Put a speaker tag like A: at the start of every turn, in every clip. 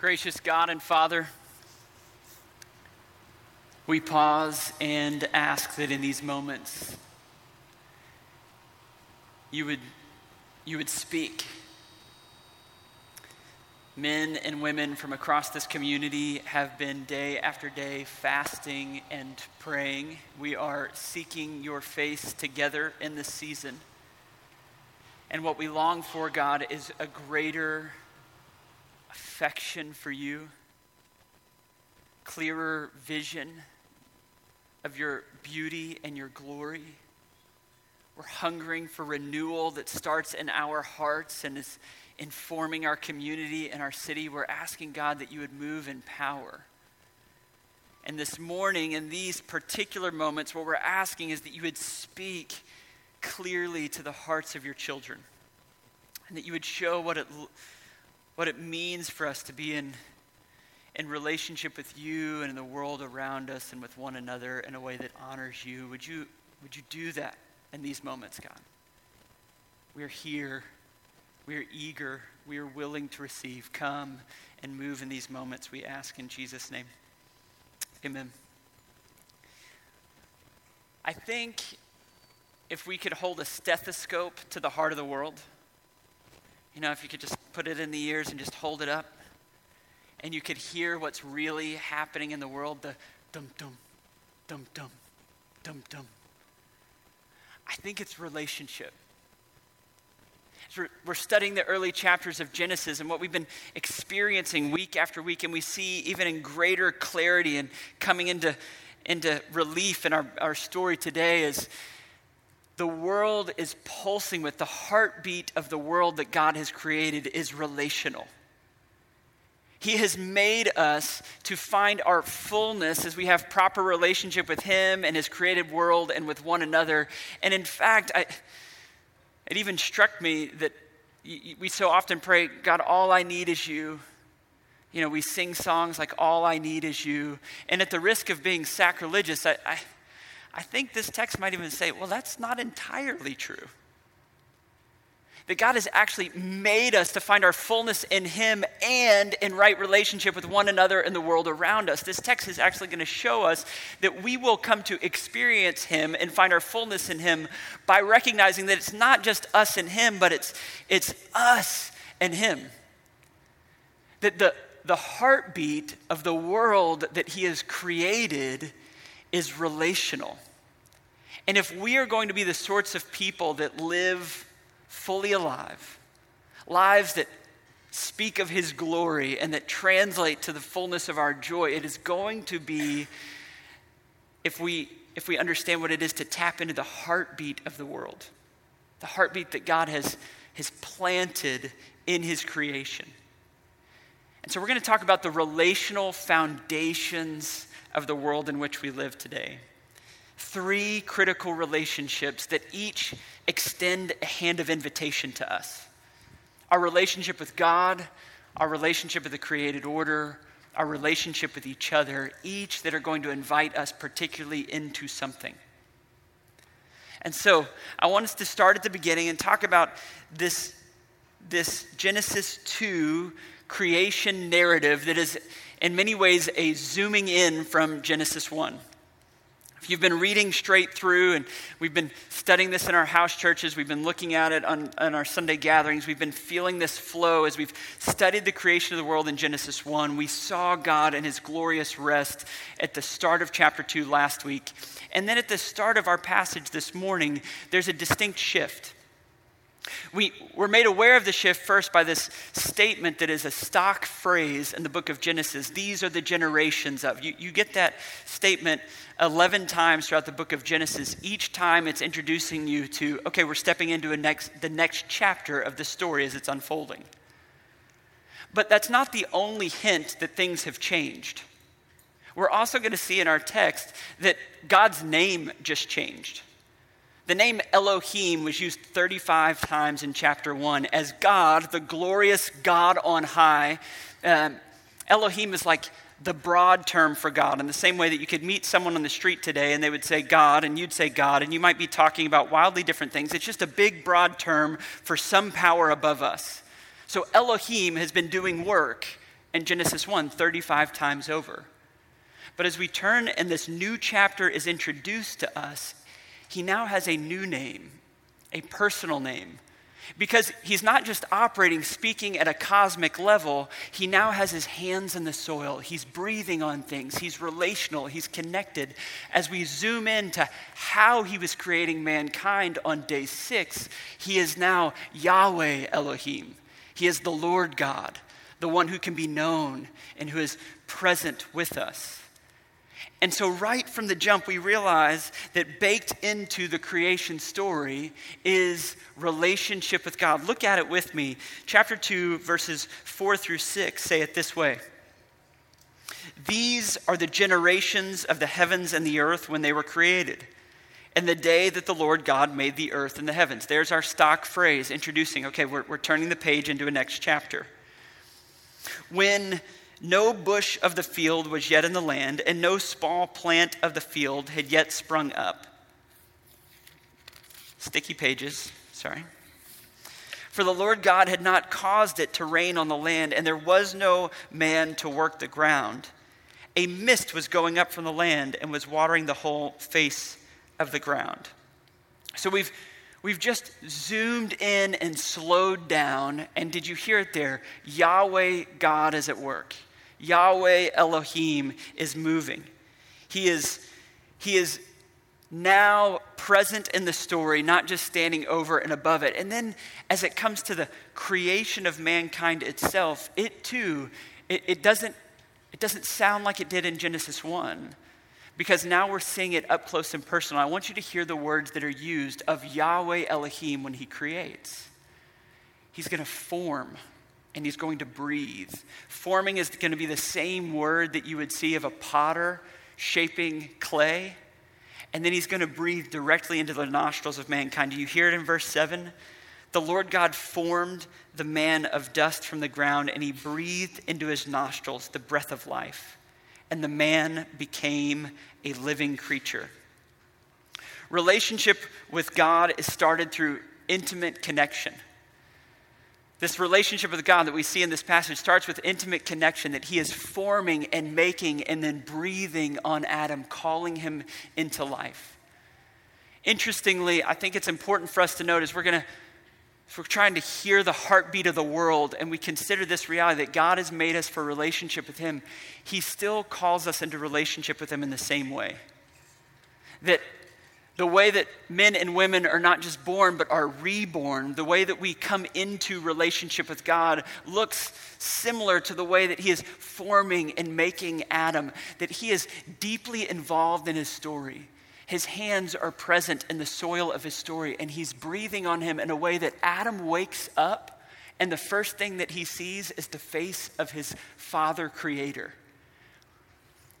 A: Gracious God and Father, we pause and ask that in these moments you would, you would speak. Men and women from across this community have been day after day fasting and praying. We are seeking your face together in this season. And what we long for, God, is a greater affection for you, clearer vision of your beauty and your glory. We're hungering for renewal that starts in our hearts and is informing our community and our city. We're asking God that you would move in power. And this morning, in these particular moments, what we're asking is that you would speak clearly to the hearts of your children and that you would show what it what it means for us to be in, in relationship with you and in the world around us and with one another in a way that honors you. Would you, would you do that in these moments, God? We are here. We are eager. We are willing to receive. Come and move in these moments, we ask in Jesus' name. Amen. I think if we could hold a stethoscope to the heart of the world, you know, if you could just put it in the ears and just hold it up, and you could hear what's really happening in the world the dum dum, dum dum, dum dum. I think it's relationship. we're studying the early chapters of Genesis and what we've been experiencing week after week, and we see even in greater clarity and coming into, into relief in our, our story today is the world is pulsing with, the heartbeat of the world that God has created is relational. He has made us to find our fullness as we have proper relationship with Him and His created world and with one another. And in fact, I, it even struck me that we so often pray, God, all I need is you. You know, we sing songs like, All I Need Is You. And at the risk of being sacrilegious, I, I I think this text might even say, well, that's not entirely true. That God has actually made us to find our fullness in Him and in right relationship with one another and the world around us. This text is actually going to show us that we will come to experience Him and find our fullness in Him by recognizing that it's not just us and Him, but it's, it's us and Him. That the, the heartbeat of the world that He has created is relational. And if we are going to be the sorts of people that live fully alive, lives that speak of his glory and that translate to the fullness of our joy, it is going to be, if we, if we understand what it is to tap into the heartbeat of the world, the heartbeat that God has, has planted in his creation. And so we're going to talk about the relational foundations of the world in which we live today. Three critical relationships that each extend a hand of invitation to us our relationship with God, our relationship with the created order, our relationship with each other, each that are going to invite us particularly into something. And so I want us to start at the beginning and talk about this, this Genesis 2 creation narrative that is in many ways a zooming in from Genesis 1. If you've been reading straight through, and we've been studying this in our house churches, we've been looking at it on, on, our Sunday gatherings, we've been feeling this flow as we've studied the creation of the world in Genesis 1. We saw God in his glorious rest at the start of chapter 2 last week. And then at the start of our passage this morning, there's a distinct shift. We, we're made aware of the shift first by this statement that is a stock phrase in the book of Genesis. These are the generations of. You, you get that statement 11 times throughout the book of Genesis. Each time it's introducing you to, okay, we're stepping into next, the next chapter of the story as it's unfolding. But that's not the only hint that things have changed. We're also going to see in our text that God's name just changed. The name Elohim was used 35 times in chapter 1 as God, the glorious God on high. Um, Elohim is like the broad term for God, in the same way that you could meet someone on the street today and they would say God and you'd say God, and you might be talking about wildly different things. It's just a big, broad term for some power above us. So Elohim has been doing work in Genesis 1 35 times over. But as we turn and this new chapter is introduced to us, he now has a new name, a personal name. Because he's not just operating, speaking at a cosmic level, he now has his hands in the soil. He's breathing on things. He's relational. He's connected. As we zoom in to how he was creating mankind on day six, he is now Yahweh Elohim. He is the Lord God, the one who can be known and who is present with us. And so, right from the jump, we realize that baked into the creation story is relationship with God. Look at it with me. Chapter 2, verses 4 through 6 say it this way These are the generations of the heavens and the earth when they were created, and the day that the Lord God made the earth and the heavens. There's our stock phrase introducing, okay, we're, we're turning the page into a next chapter. When no bush of the field was yet in the land, and no small plant of the field had yet sprung up. Sticky pages, sorry. For the Lord God had not caused it to rain on the land, and there was no man to work the ground. A mist was going up from the land and was watering the whole face of the ground. So we've We've just zoomed in and slowed down, and did you hear it there? Yahweh God is at work. Yahweh Elohim is moving. He is, he is now present in the story, not just standing over and above it. And then as it comes to the creation of mankind itself, it too, it, it doesn't, it doesn't sound like it did in Genesis 1 because now we're seeing it up close and personal. I want you to hear the words that are used of Yahweh Elohim when he creates. He's going to form and he's going to breathe. Forming is going to be the same word that you would see of a potter shaping clay. And then he's going to breathe directly into the nostrils of mankind. Do you hear it in verse 7? The Lord God formed the man of dust from the ground, and he breathed into his nostrils the breath of life. And the man became a living creature. Relationship with God is started through intimate connection. This relationship with God that we see in this passage starts with intimate connection that he is forming and making and then breathing on Adam, calling him into life. Interestingly, I think it's important for us to notice we're going to if we're trying to hear the heartbeat of the world and we consider this reality that God has made us for relationship with Him, He still calls us into relationship with Him in the same way. That the way that men and women are not just born but are reborn, the way that we come into relationship with God looks similar to the way that He is forming and making Adam, that He is deeply involved in His story. His hands are present in the soil of His story, and He's breathing on him in a way that Adam wakes up, and the first thing that he sees is the face of his Father Creator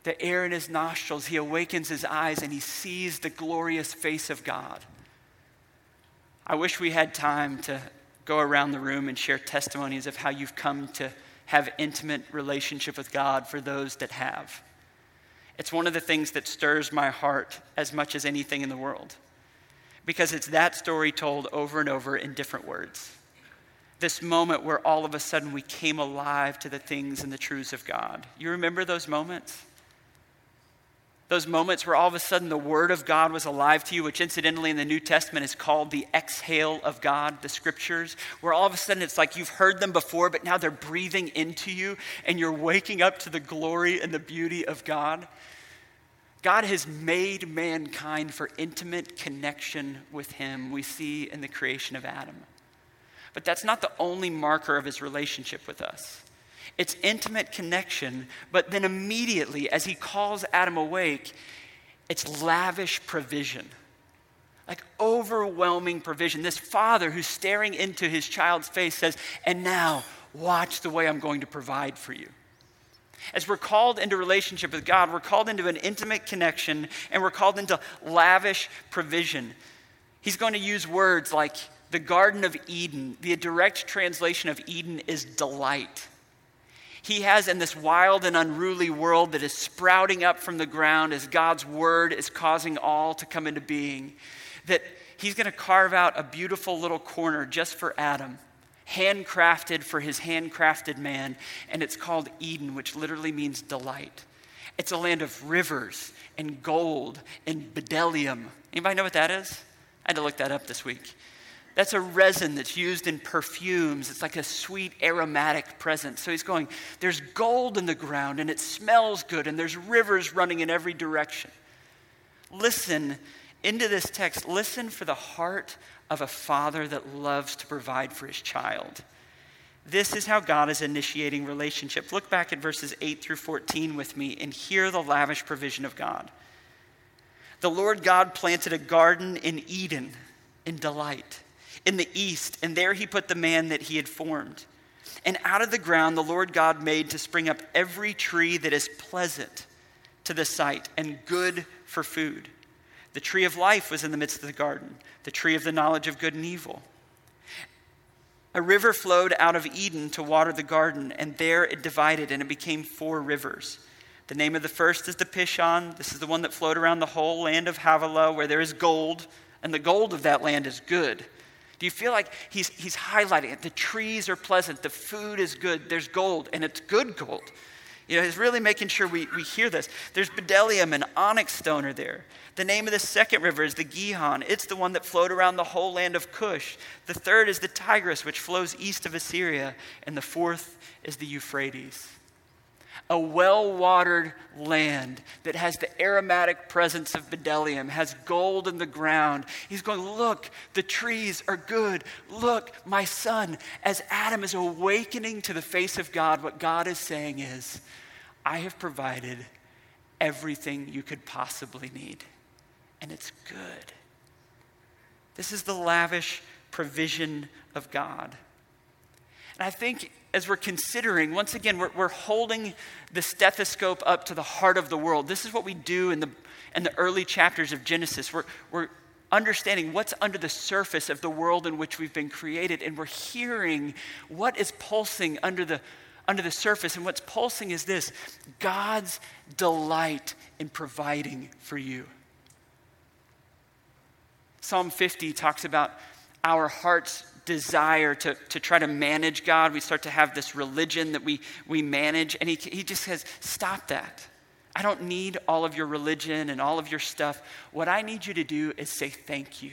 A: the air in his nostrils, he awakens his eyes and he sees the glorious face of God. I wish we had time to go around the room and share testimonies of how you've come to have intimate relationship with God for those that have. It's one of the things that stirs my heart as much as anything in the world because it's that story told over and over in different words. This moment where all of a sudden we came alive to the things and the truths of God. You remember those moments? Those moments where all of a sudden the Word of God was alive to you, which incidentally in the New Testament is called the exhale of God, the Scriptures, where all of a sudden it's like you've heard them before, but now they're breathing into you and you're waking up to the glory and the beauty of God. God has made mankind for intimate connection with Him, we see in the creation of Adam. But that's not the only marker of His relationship with us. It's intimate connection, but then immediately, as he calls Adam awake, it's lavish provision. Like overwhelming provision. This father who's staring into his child's face says, And now, watch the way I'm going to provide for you. As we're called into relationship with God, we're called into an intimate connection and we're called into lavish provision. He's going to use words like the Garden of Eden. The direct translation of Eden is delight he has in this wild and unruly world that is sprouting up from the ground as God's word is causing all to come into being, that he's going to carve out a beautiful little corner just for Adam. handcrafted for his handcrafted man, and it's called Eden, which literally means delight. It's a land of rivers and gold and bdellium. Anybody know what that is? I had to look that up this week. That's a resin that's used in perfumes. It's like a sweet aromatic presence. So he's going, there's gold in the ground and it smells good and there's rivers running in every direction. Listen into this text. Listen for the heart of a father that loves to provide for his child. This is how God is initiating relationship. Look back at verses 8 through 14 with me and hear the lavish provision of God. The Lord God planted a garden in Eden in delight in the east, and there he put the man that he had formed. And out of the ground the Lord God made to spring up every tree that is pleasant to the sight and good for food. The tree of life was in the midst of the garden, the tree of the knowledge of good and evil. A river flowed out of Eden to water the garden, and there it divided, and it became four rivers. The name of the first is the Pishon. This is the one that flowed around the whole land of Havilah, where there is gold, and the gold of that land is good. Do you feel like he's, he's highlighting it? The trees are pleasant, the food is good, there's gold, and it's good gold. You know, he's really making sure we, we hear this. There's bdellium and onyx stone are there. The name of the second river is the Gihon. It's the one that flowed around the whole land of Cush. The third is the Tigris, which flows east of Assyria. And the fourth is the Euphrates a well watered land that has the aromatic presence of bdellium, has gold in the ground. He's going, Look, the trees are good. Look, my son. As Adam is awakening to the face of God, what God is saying is, I have provided everything you could possibly need, and it's good. This is the lavish provision of God. And I think as we're considering, once again, we're, we're holding the stethoscope up to the heart of the world. This is what we do in the, in the early chapters of Genesis. We're, we're understanding what's under the surface of the world in which we've been created, and we're hearing what is pulsing under the, under the surface. And what's pulsing is this God's delight in providing for you. Psalm 50 talks about our hearts desire to, to try to manage God. We start to have this religion that we, we manage. And he, he just says, Stop that. I don't need all of your religion and all of your stuff. What I need you to do is say thank you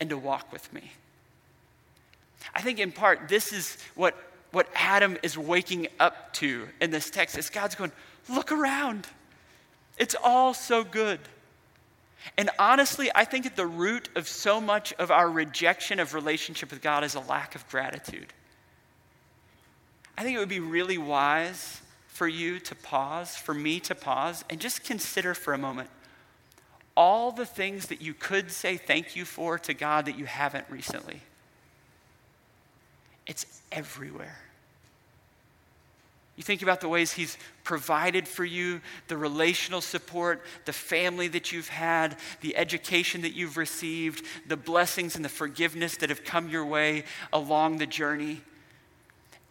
A: and to walk with me. I think in part, this is what, what Adam is waking up to in this text. Is God's going, look around. It's all so good. And honestly, I think at the root of so much of our rejection of relationship with God is a lack of gratitude. I think it would be really wise for you to pause, for me to pause, and just consider for a moment all the things that you could say thank you for to God that you haven't recently. It's everywhere. You think about the ways He's provided for you, the relational support, the family that you've had, the education that you've received, the blessings and the forgiveness that have come your way along the journey.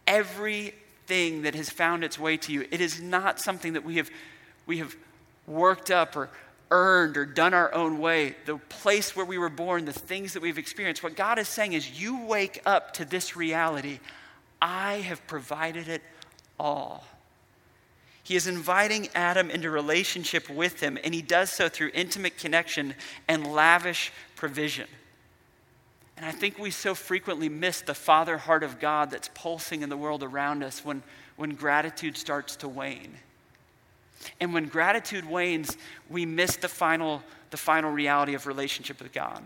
A: Everything that has found its way to you, it is not something that we have, we have worked up or earned or done our own way. The place where we were born, the things that we've experienced. What God is saying is, you wake up to this reality. I have provided it all. He is inviting Adam into relationship with him, and he does so through intimate connection and lavish provision. And I think we so frequently miss the father heart of God that's pulsing in the world around us when, when gratitude starts to wane. And when gratitude wanes, we miss the final, the final reality of relationship with God.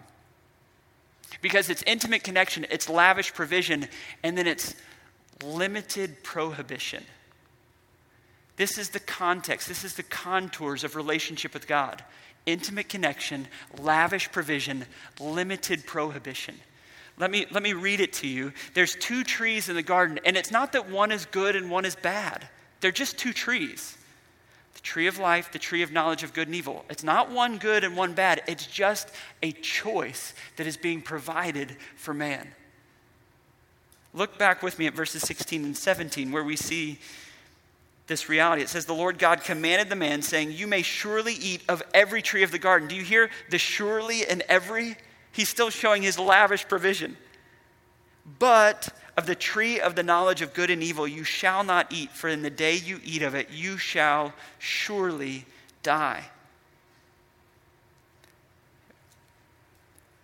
A: Because it's intimate connection, it's lavish provision, and then it's limited prohibition. This is the context, this is the contours of relationship with God intimate connection, lavish provision, limited prohibition. Let me, let me read it to you. There's two trees in the garden, and it's not that one is good and one is bad. They're just two trees the tree of life, the tree of knowledge of good and evil. It's not one good and one bad, it's just a choice that is being provided for man. Look back with me at verses 16 and 17, where we see this reality. It says, The Lord God commanded the man, saying, You may surely eat of every tree of the garden. Do you hear the surely and every? He's still showing his lavish provision. But of the tree of the knowledge of good and evil you shall not eat, for in the day you eat of it, you shall surely die.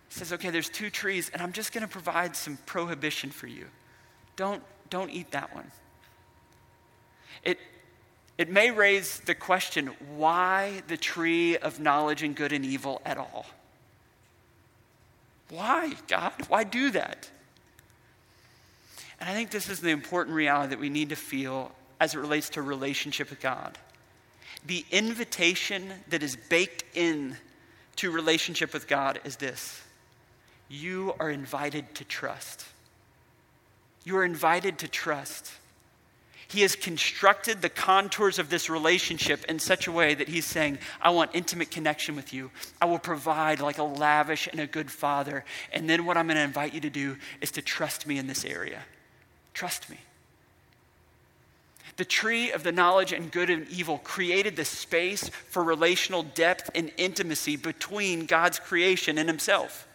A: He says, okay, there's two trees, and I'm just going to provide some prohibition for you. Don't, don't eat that one. It, it may raise the question why the tree of knowledge and good and evil at all? Why, God? Why do that? And I think this is the important reality that we need to feel as it relates to relationship with God. The invitation that is baked in to relationship with God is this. You are invited to trust. You are invited to trust. He has constructed the contours of this relationship in such a way that he's saying, I want intimate connection with you. I will provide like a lavish and a good father. And then what I'm going to invite you to do is to trust me in this area. Trust me. The tree of the knowledge and good and evil created the space for relational depth and intimacy between God's creation and himself.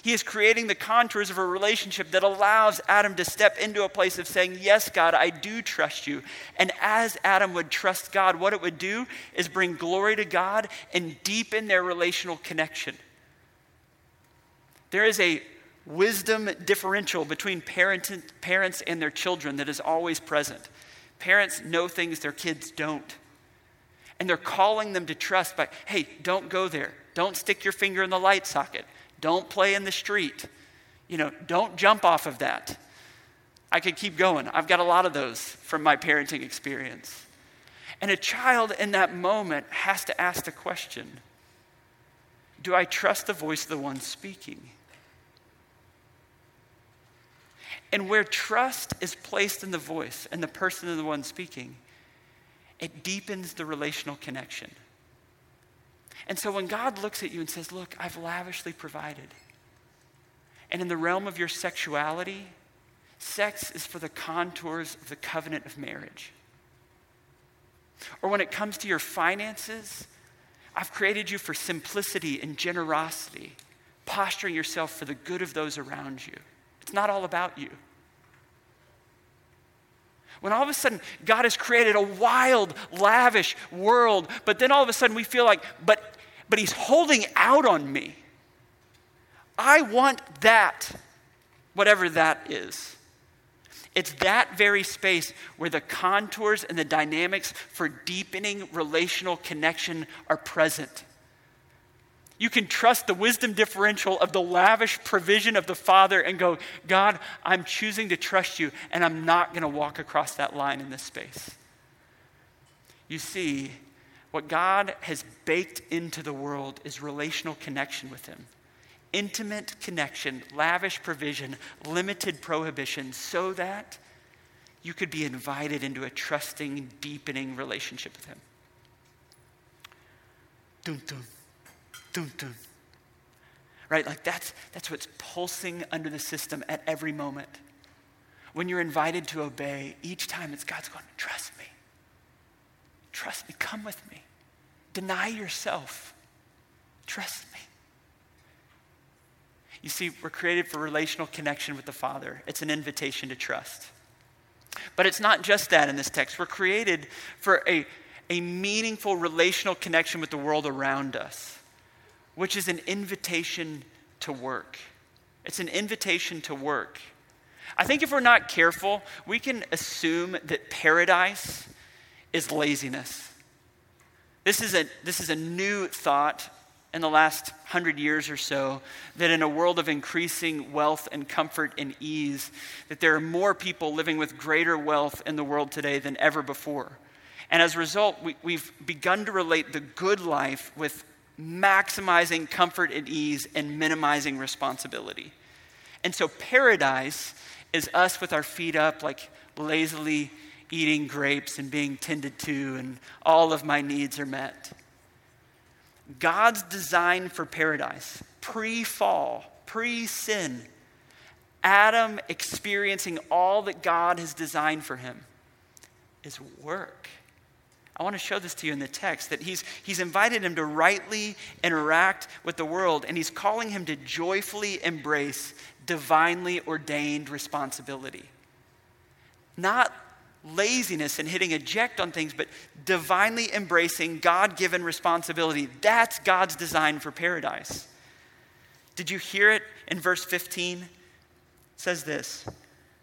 A: He is creating the contours of a relationship that allows Adam to step into a place of saying, Yes, God, I do trust you. And as Adam would trust God, what it would do is bring glory to God and deepen their relational connection. There is a wisdom differential between parent, parents and their children that is always present. Parents know things their kids don't. And they're calling them to trust by, hey, don't go there. Don't stick your finger in the light socket. Don't play in the street. You know, don't jump off of that. I could keep going. I've got a lot of those from my parenting experience. And a child in that moment has to ask the question Do I trust the voice of the one speaking? And where trust is placed in the voice and the person of the one speaking, it deepens the relational connection. And so when God looks at you and says, Look, I've lavishly provided. And in the realm of your sexuality, sex is for the contours of the covenant of marriage. Or when it comes to your finances, I've created you for simplicity and generosity, posturing yourself for the good of those around you. It's not all about you. When all of a sudden God has created a wild, lavish world, but then all of a sudden we feel like, but, but He's holding out on me. I want that, whatever that is. It's that very space where the contours and the dynamics for deepening relational connection are present. You can trust the wisdom differential of the lavish provision of the Father and go, God, I'm choosing to trust you, and I'm not going to walk across that line in this space. You see, what God has baked into the world is relational connection with Him. Intimate connection, lavish provision, limited prohibition, so that you could be invited into a trusting, deepening relationship with Him. Dun, dun dun, dun. Right? Like that's, that's what's pulsing under the system at every moment. When you're invited to obey, each time it's God's going, trust me. Trust me. Come with me. Deny yourself. Trust me. You see, we're created for relational connection with the Father. It's an invitation to trust. But it's not just that in this text. We're created for a, a meaningful relational connection with the world around us which is an invitation to work. It's an invitation to work. I think if we're not careful, we can assume that paradise is laziness. This is a, this is a new thought in the last hundred years or so that in a world of increasing wealth and comfort and ease, that there are more people living with greater wealth in the world today than ever before. And as a result, we, we've begun to relate the good life with maximizing comfort and ease and minimizing responsibility. And so, paradise is us with our feet up, like lazily eating grapes and being tended to, and all of my needs are met. God's design for paradise, pre fall, pre sin, Adam experiencing all that God has designed for him, is work. I want to show this to you in the text that he's, he's invited him to rightly interact with the world, and he's calling him to joyfully embrace divinely ordained responsibility. Not laziness and hitting eject on things, but divinely embracing God given responsibility. That's God's design for paradise. Did you hear it in verse 15? It says this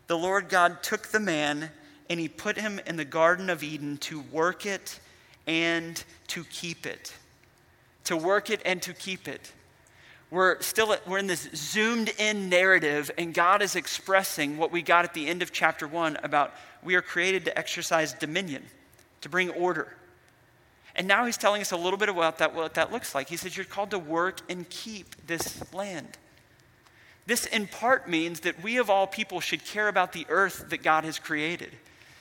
A: The Lord God took the man and he put him in the Garden of Eden to work it and to keep it. To work it and to keep it. We're still we're in this zoomed in narrative, and God is expressing what we got at the end of chapter one about we are created to exercise dominion, to bring order. And now he's telling us a little bit about that, what that looks like. He says, You're called to work and keep this land. This, in part, means that we of all people should care about the earth that God has created,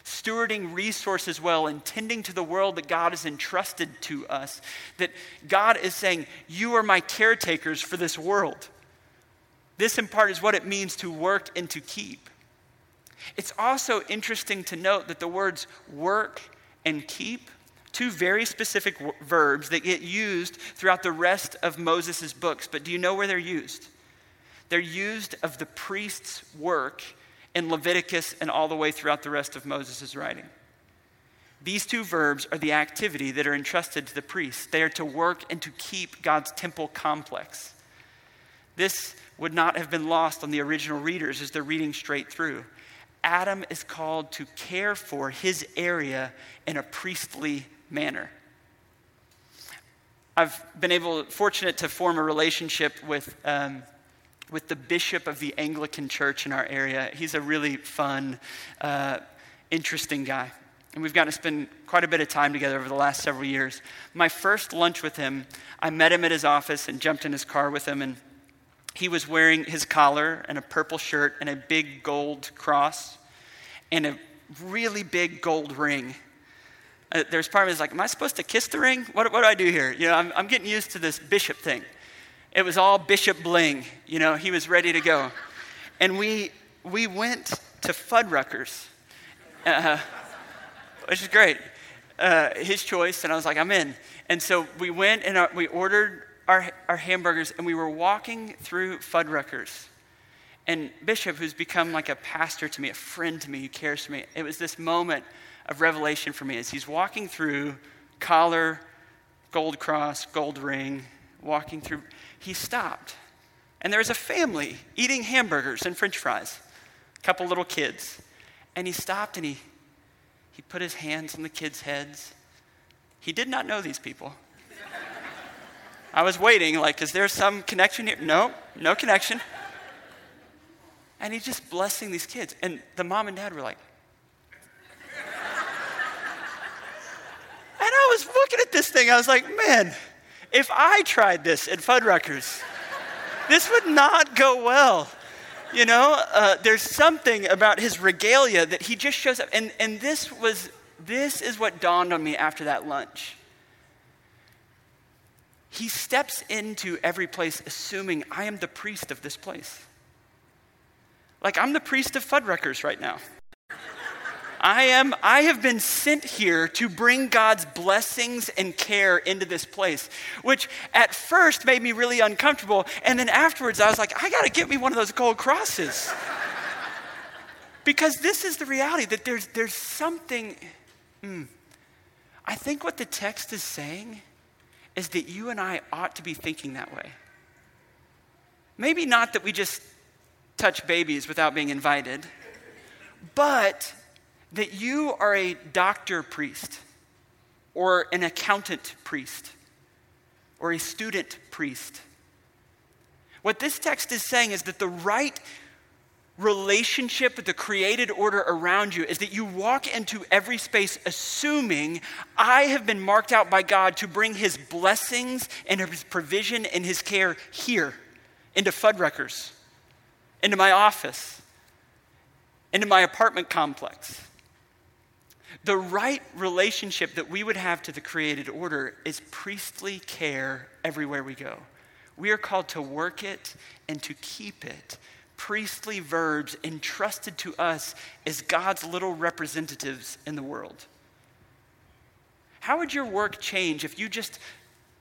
A: stewarding resources well, and tending to the world that God has entrusted to us. That God is saying, You are my caretakers for this world. This, in part, is what it means to work and to keep. It's also interesting to note that the words work and keep, two very specific w- verbs that get used throughout the rest of Moses' books, but do you know where they're used? They're used of the priest's work in Leviticus and all the way throughout the rest of Moses' writing. These two verbs are the activity that are entrusted to the priests. They are to work and to keep God's temple complex. This would not have been lost on the original readers as they're reading straight through. Adam is called to care for his area in a priestly manner. I've been able, fortunate to form a relationship with, um, with the bishop of the Anglican church in our area. He's a really fun, uh, interesting guy. And we've gotten to spend quite a bit of time together over the last several years. My first lunch with him, I met him at his office and jumped in his car with him. And he was wearing his collar and a purple shirt and a big gold cross and a really big gold ring. Uh, there's part of me that's like, am I supposed to kiss the ring? What, what do I do here? You know, I'm, I'm getting used to this bishop thing. It was all bishop bling. You know, he was ready to go. And we, we went to Fuddruckers, uh, which is great. Uh, his choice, and I was like, I'm in. And so we went and our, we ordered our, our hamburgers, and we were walking through Fuddruckers. And Bishop, who's become like a pastor to me, a friend to me, who cares for me, it was this moment of revelation for me as he's walking through collar, gold cross, gold ring, walking through. He stopped. And there was a family eating hamburgers and french fries, a couple little kids. And he stopped and he, he put his hands on the kids' heads. He did not know these people. I was waiting, like, is there some connection here? No, no connection. And he's just blessing these kids. And the mom and dad were like, And I was looking at this thing, I was like, man, if I tried this at Fuddruckers, this would not go well. You know, uh, there's something about his regalia that he just shows up. And, and this was, this is what dawned on me after that lunch. He steps into every place assuming I am the priest of this place. Like I'm the priest of Fuddruckers right now. I am I have been sent here to bring God's blessings and care into this place, which at first made me really uncomfortable and then afterwards I was like I got to get me one of those gold crosses. because this is the reality that there's there's something mm, I think what the text is saying is that you and I ought to be thinking that way. Maybe not that we just touch babies without being invited, but that you are a doctor priest or an accountant priest or a student priest. What this text is saying is that the right relationship with the created order around you is that you walk into every space assuming I have been marked out by God to bring his blessings and his provision and his care here into Fuddruckers, into my office, into my apartment complex. The right relationship that we would have to the created order is priestly care everywhere we go. We are called to work it and to keep it. Priestly verbs entrusted to us as God's little representatives in the world. How would your work change if you just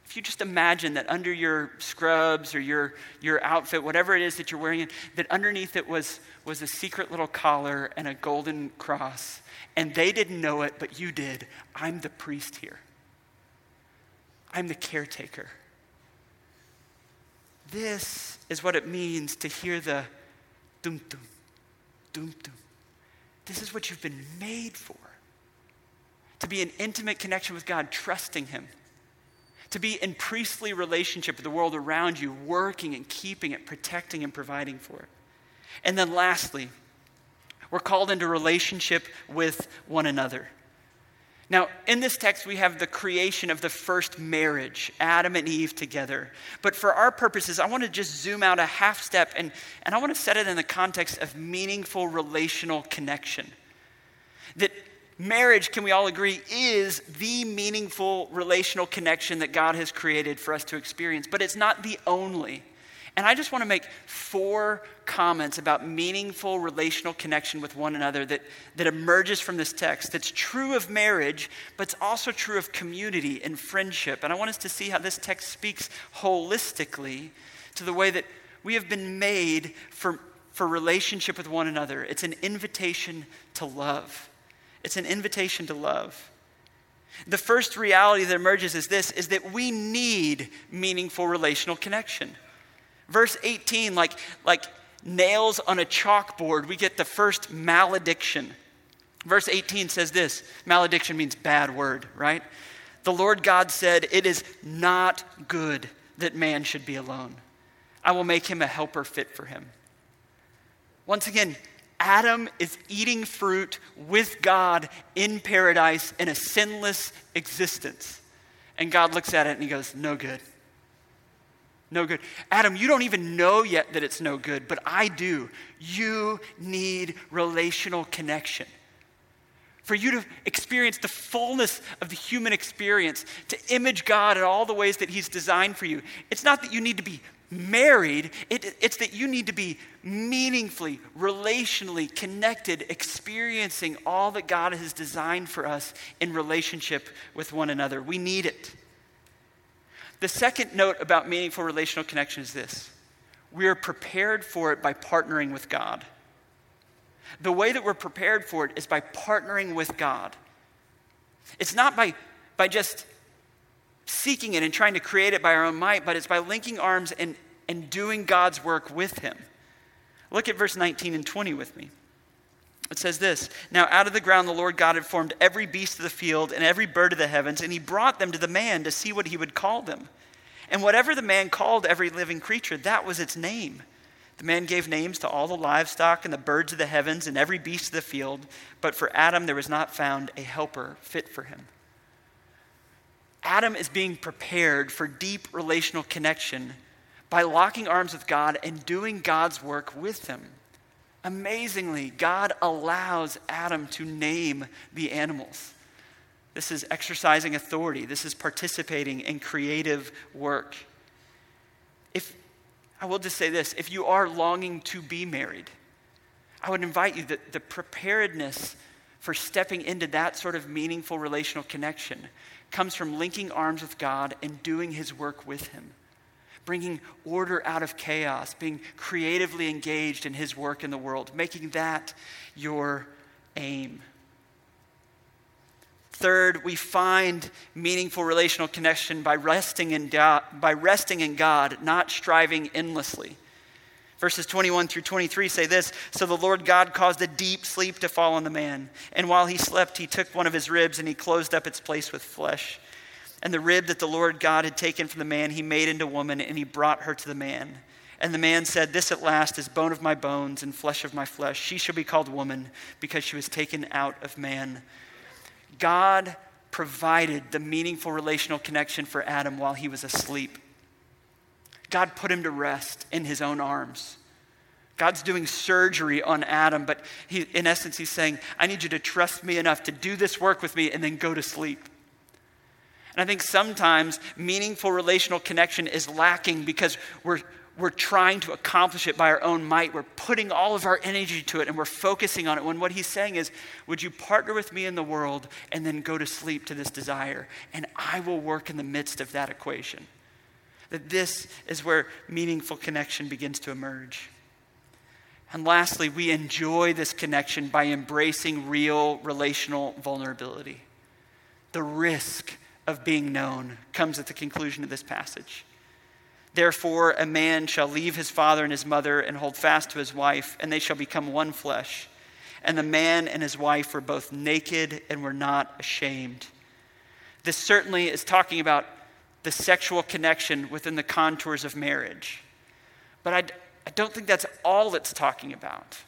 A: if you just imagine that under your scrubs or your, your outfit, whatever it is that you're wearing, that underneath it was, was a secret little collar and a golden cross, and they didn't know it, but you did. I'm the priest here, I'm the caretaker. This is what it means to hear the dum dum, dum dum. This is what you've been made for. To be in intimate connection with God, trusting Him. To be in priestly relationship with the world around you, working and keeping it, protecting and providing for it. And then lastly, we're called into relationship with one another. Now, in this text, we have the creation of the first marriage, Adam and Eve together. But for our purposes, I want to just zoom out a half step and, and I want to set it in the context of meaningful relational connection. That marriage, can we all agree, is the meaningful relational connection that God has created for us to experience, but it's not the only. And I just want to make four comments about meaningful relational connection with one another that, that emerges from this text that's true of marriage, but it's also true of community and friendship. And I want us to see how this text speaks holistically to the way that we have been made for, for relationship with one another. It's an invitation to love. It's an invitation to love. The first reality that emerges is this is that we need meaningful relational connection. Verse 18, like, like nails on a chalkboard, we get the first malediction. Verse 18 says this malediction means bad word, right? The Lord God said, It is not good that man should be alone. I will make him a helper fit for him. Once again, Adam is eating fruit with God in paradise in a sinless existence. And God looks at it and he goes, No good. No good. Adam, you don't even know yet that it's no good, but I do. You need relational connection. For you to experience the fullness of the human experience, to image God in all the ways that He's designed for you. It's not that you need to be married, it, it's that you need to be meaningfully, relationally connected, experiencing all that God has designed for us in relationship with one another. We need it. The second note about meaningful relational connection is this we are prepared for it by partnering with God. The way that we're prepared for it is by partnering with God. It's not by, by just seeking it and trying to create it by our own might, but it's by linking arms and, and doing God's work with Him. Look at verse 19 and 20 with me. It says this Now out of the ground the Lord God had formed every beast of the field and every bird of the heavens, and he brought them to the man to see what he would call them. And whatever the man called every living creature, that was its name. The man gave names to all the livestock and the birds of the heavens and every beast of the field, but for Adam there was not found a helper fit for him. Adam is being prepared for deep relational connection by locking arms with God and doing God's work with him. Amazingly, God allows Adam to name the animals. This is exercising authority. This is participating in creative work. If I will just say this, if you are longing to be married, I would invite you that the preparedness for stepping into that sort of meaningful relational connection comes from linking arms with God and doing his work with him bringing order out of chaos, being creatively engaged in His work in the world, making that your aim. Third, we find meaningful relational connection by resting in, God, by resting in God, not striving endlessly. Verses 21 through 23 say this So the Lord God caused a deep sleep to fall on the man, and while he slept, he took one of his ribs and he closed up its place with flesh. And the rib that the Lord God had taken from the man, he made into woman, and he brought her to the man. And the man said, This at last is bone of my bones and flesh of my flesh. She shall be called woman because she was taken out of man. God provided the meaningful relational connection for Adam while he was asleep. God put him to rest in his own arms. God's doing surgery on Adam, but he, in essence, he's saying, I need you to trust me enough to do this work with me and then go to sleep. And I think sometimes meaningful relational connection is lacking because we're, we're trying to accomplish it by our own might. We're putting all of our energy to it and we're focusing on it. When what he's saying is, Would you partner with me in the world and then go to sleep to this desire? And I will work in the midst of that equation. That this is where meaningful connection begins to emerge. And lastly, we enjoy this connection by embracing real relational vulnerability. The risk of being known comes at the conclusion of this passage. Therefore, a man shall leave his father and his mother and hold fast to his wife, and they shall become one flesh. And the man and his wife were both naked and were not ashamed. This certainly is talking about the sexual connection within the contours of marriage. But I, I don't think that's all it's talking about.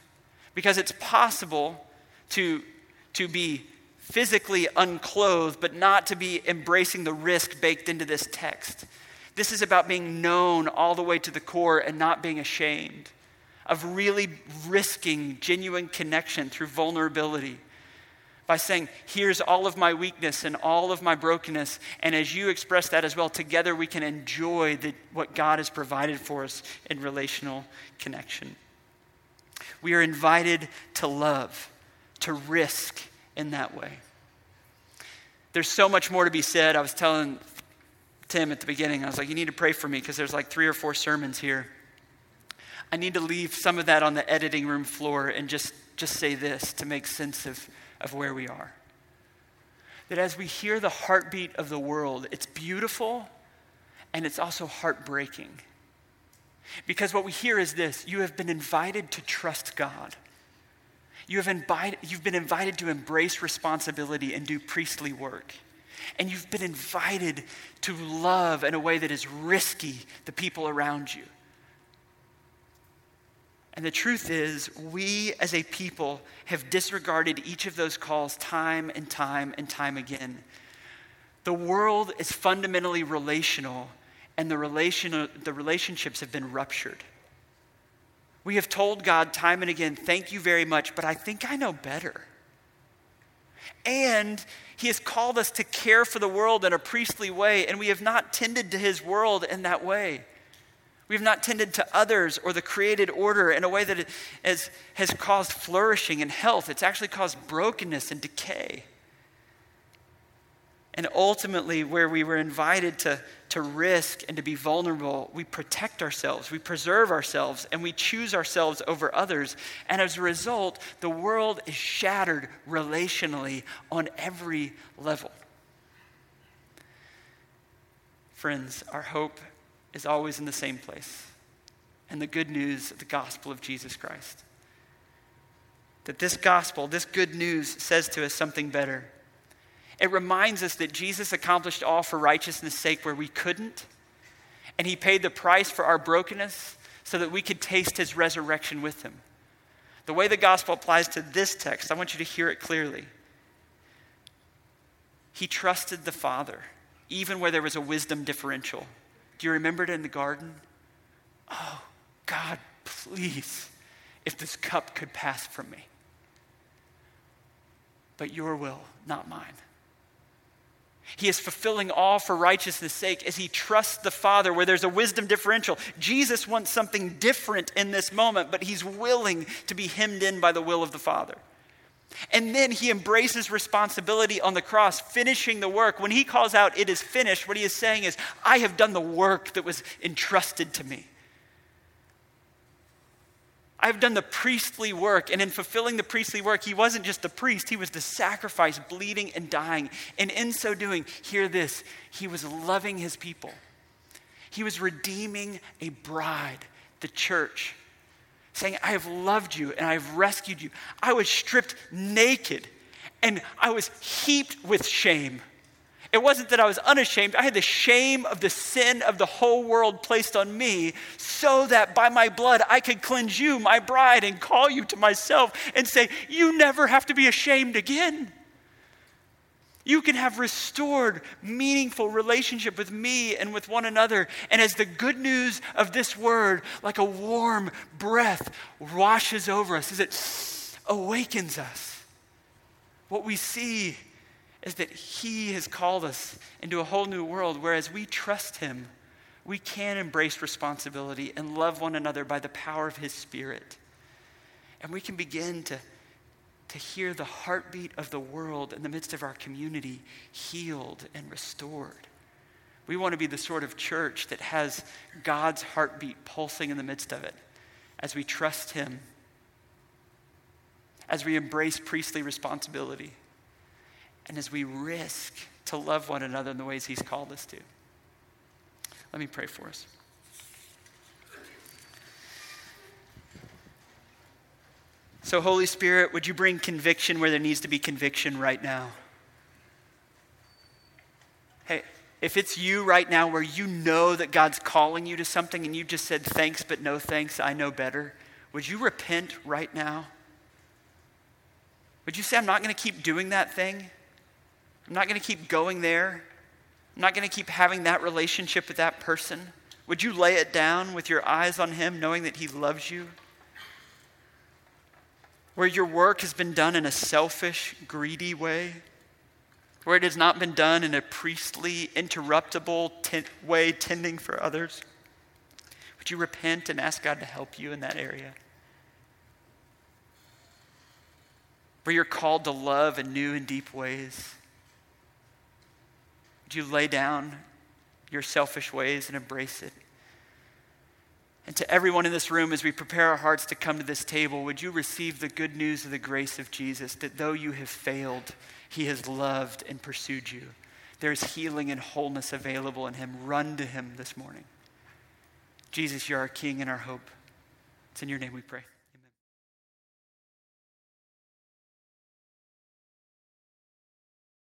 A: Because it's possible to, to be physically unclothed, but not to be embracing the risk baked into this text. This is about being known all the way to the core and not being ashamed, of really risking genuine connection through vulnerability by saying, Here's all of my weakness and all of my brokenness. And as you express that as well, together we can enjoy the, what God has provided for us in relational connection. We are invited to love, to risk in that way. There's so much more to be said. I was telling Tim at the beginning. I was like, you need to pray for me because there's like three or four sermons here. I need to leave some of that on the editing room floor and just, just say this to make sense of, of where we are. That as we hear the heartbeat of the world, it's beautiful and it's also heartbreaking. Because what we hear is this you have been invited to trust God. You have invited, you've been invited to embrace responsibility and do priestly work. And you've been invited to love in a way that is risky the people around you. And the truth is, we as a people have disregarded each of those calls time and time and time again. The world is fundamentally relational, and the, relation, the relationships have been ruptured. We have told God time and again, thank you very much, but I think I know better. And he has called us to care for the world in a priestly way, and we have not tended to his world in that way. We have not tended to others or the created order in a way that has, has caused flourishing and health. It's actually caused brokenness and decay. And ultimately, where we were invited to, to risk and to be vulnerable, we protect ourselves, we preserve ourselves, and we choose ourselves over others. And as a result, the world is shattered relationally on every level. Friends, our hope is always in the same place and the good news the gospel of Jesus Christ. That this gospel, this good news, says to us something better it reminds us that Jesus accomplished all for righteousness' sake where we couldn't, and he paid the price for our brokenness so that we could taste his resurrection with him. The way the gospel applies to this text, I want you to hear it clearly. He trusted the Father, even where there was a wisdom differential. Do you remember it in the garden? Oh, God, please, if this cup could pass from me. But your will, not mine. He is fulfilling all for righteousness' sake as he trusts the Father, where there's a wisdom differential. Jesus wants something different in this moment, but he's willing to be hemmed in by the will of the Father. And then he embraces responsibility on the cross, finishing the work. When he calls out, It is finished, what he is saying is, I have done the work that was entrusted to me. I've done the priestly work. And in fulfilling the priestly work, he wasn't just the priest, he was the sacrifice, bleeding and dying. And in so doing, hear this he was loving his people. He was redeeming a bride, the church, saying, I have loved you and I have rescued you. I was stripped naked and I was heaped with shame. It wasn't that I was unashamed. I had the shame of the sin of the whole world placed on me so that by my blood I could cleanse you, my bride, and call you to myself and say, You never have to be ashamed again. You can have restored, meaningful relationship with me and with one another. And as the good news of this word, like a warm breath, washes over us, as it awakens us, what we see is that He has called us into a whole new world, whereas we trust Him, we can embrace responsibility and love one another by the power of His Spirit. And we can begin to, to hear the heartbeat of the world in the midst of our community healed and restored. We want to be the sort of church that has God's heartbeat pulsing in the midst of it as we trust Him, as we embrace priestly responsibility, and as we risk to love one another in the ways He's called us to. Let me pray for us. So, Holy Spirit, would you bring conviction where there needs to be conviction right now? Hey, if it's you right now where you know that God's calling you to something and you just said thanks but no thanks, I know better, would you repent right now? Would you say, I'm not going to keep doing that thing? I'm not going to keep going there? I'm not going to keep having that relationship with that person? Would you lay it down with your eyes on Him, knowing that He loves you? Where your work has been done in a selfish, greedy way, where it has not been done in a priestly, interruptible way, tending for others? Would you repent and ask God to help you in that area? Where you're called to love in new and deep ways? Would you lay down your selfish ways and embrace it? And to everyone in this room, as we prepare our hearts to come to this table, would you receive the good news of the grace of Jesus that though you have failed, he has loved and pursued you. There's healing and wholeness available in him. Run to him this morning. Jesus, you're our King and our hope. It's in your name we pray.